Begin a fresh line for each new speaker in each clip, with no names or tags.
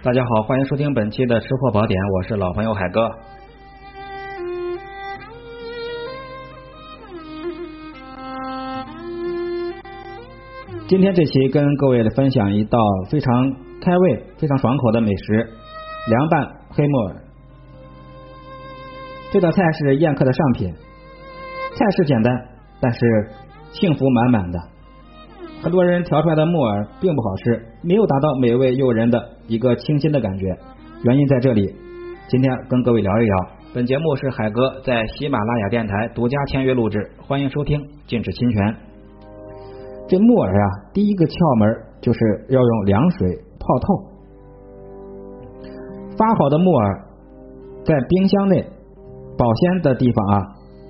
大家好，欢迎收听本期的吃货宝典，我是老朋友海哥。今天这期跟各位分享一道非常开胃、非常爽口的美食——凉拌黑木耳。这道菜是宴客的上品，菜式简单，但是幸福满满的。很多人调出来的木耳并不好吃，没有达到美味诱人的一个清新的感觉。原因在这里，今天跟各位聊一聊。本节目是海哥在喜马拉雅电台独家签约录制，欢迎收听，禁止侵权。这木耳啊，第一个窍门就是要用凉水泡透。发好的木耳在冰箱内保鲜的地方啊，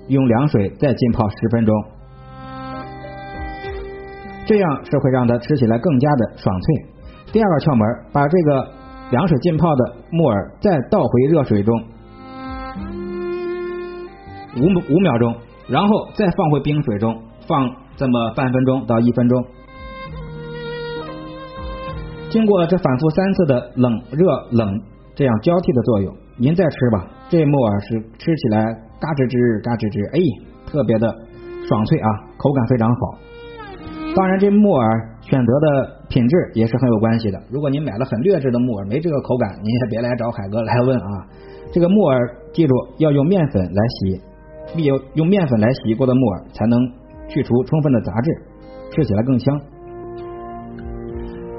用凉水再浸泡十分钟。这样是会让它吃起来更加的爽脆。第二个窍门，把这个凉水浸泡的木耳再倒回热水中五五秒钟，然后再放回冰水中放这么半分钟到一分钟。经过这反复三次的冷热冷这样交替的作用，您再吃吧，这木耳是吃起来嘎吱吱嘎吱吱，哎，特别的爽脆啊，口感非常好。当然，这木耳选择的品质也是很有关系的。如果您买了很劣质的木耳，没这个口感，您也别来找海哥来问啊。这个木耳，记住要用面粉来洗，必有用面粉来洗过的木耳才能去除充分的杂质，吃起来更香。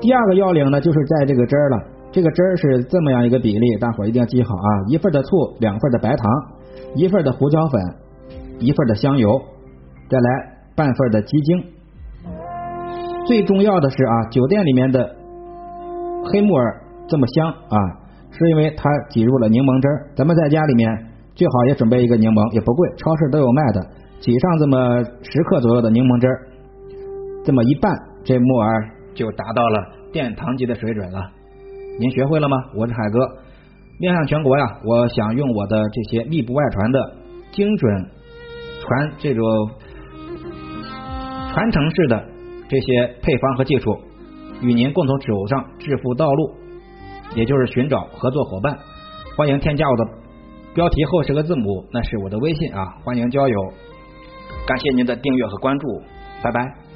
第二个要领呢，就是在这个汁儿了。这个汁儿是这么样一个比例，大伙儿一定要记好啊：一份的醋，两份的白糖，一份的胡椒粉，一份的香油，再来半份的鸡精。最重要的是啊，酒店里面的黑木耳这么香啊，是因为它挤入了柠檬汁儿。咱们在家里面最好也准备一个柠檬，也不贵，超市都有卖的，挤上这么十克左右的柠檬汁儿，这么一拌，这木耳就达到了殿堂级的水准了。您学会了吗？我是海哥，面向全国呀，我想用我的这些密不外传的精准传这种传承式的。这些配方和技术，与您共同走上致富道路，也就是寻找合作伙伴。欢迎添加我的标题后十个字母，那是我的微信啊，欢迎交友。感谢您的订阅和关注，拜拜。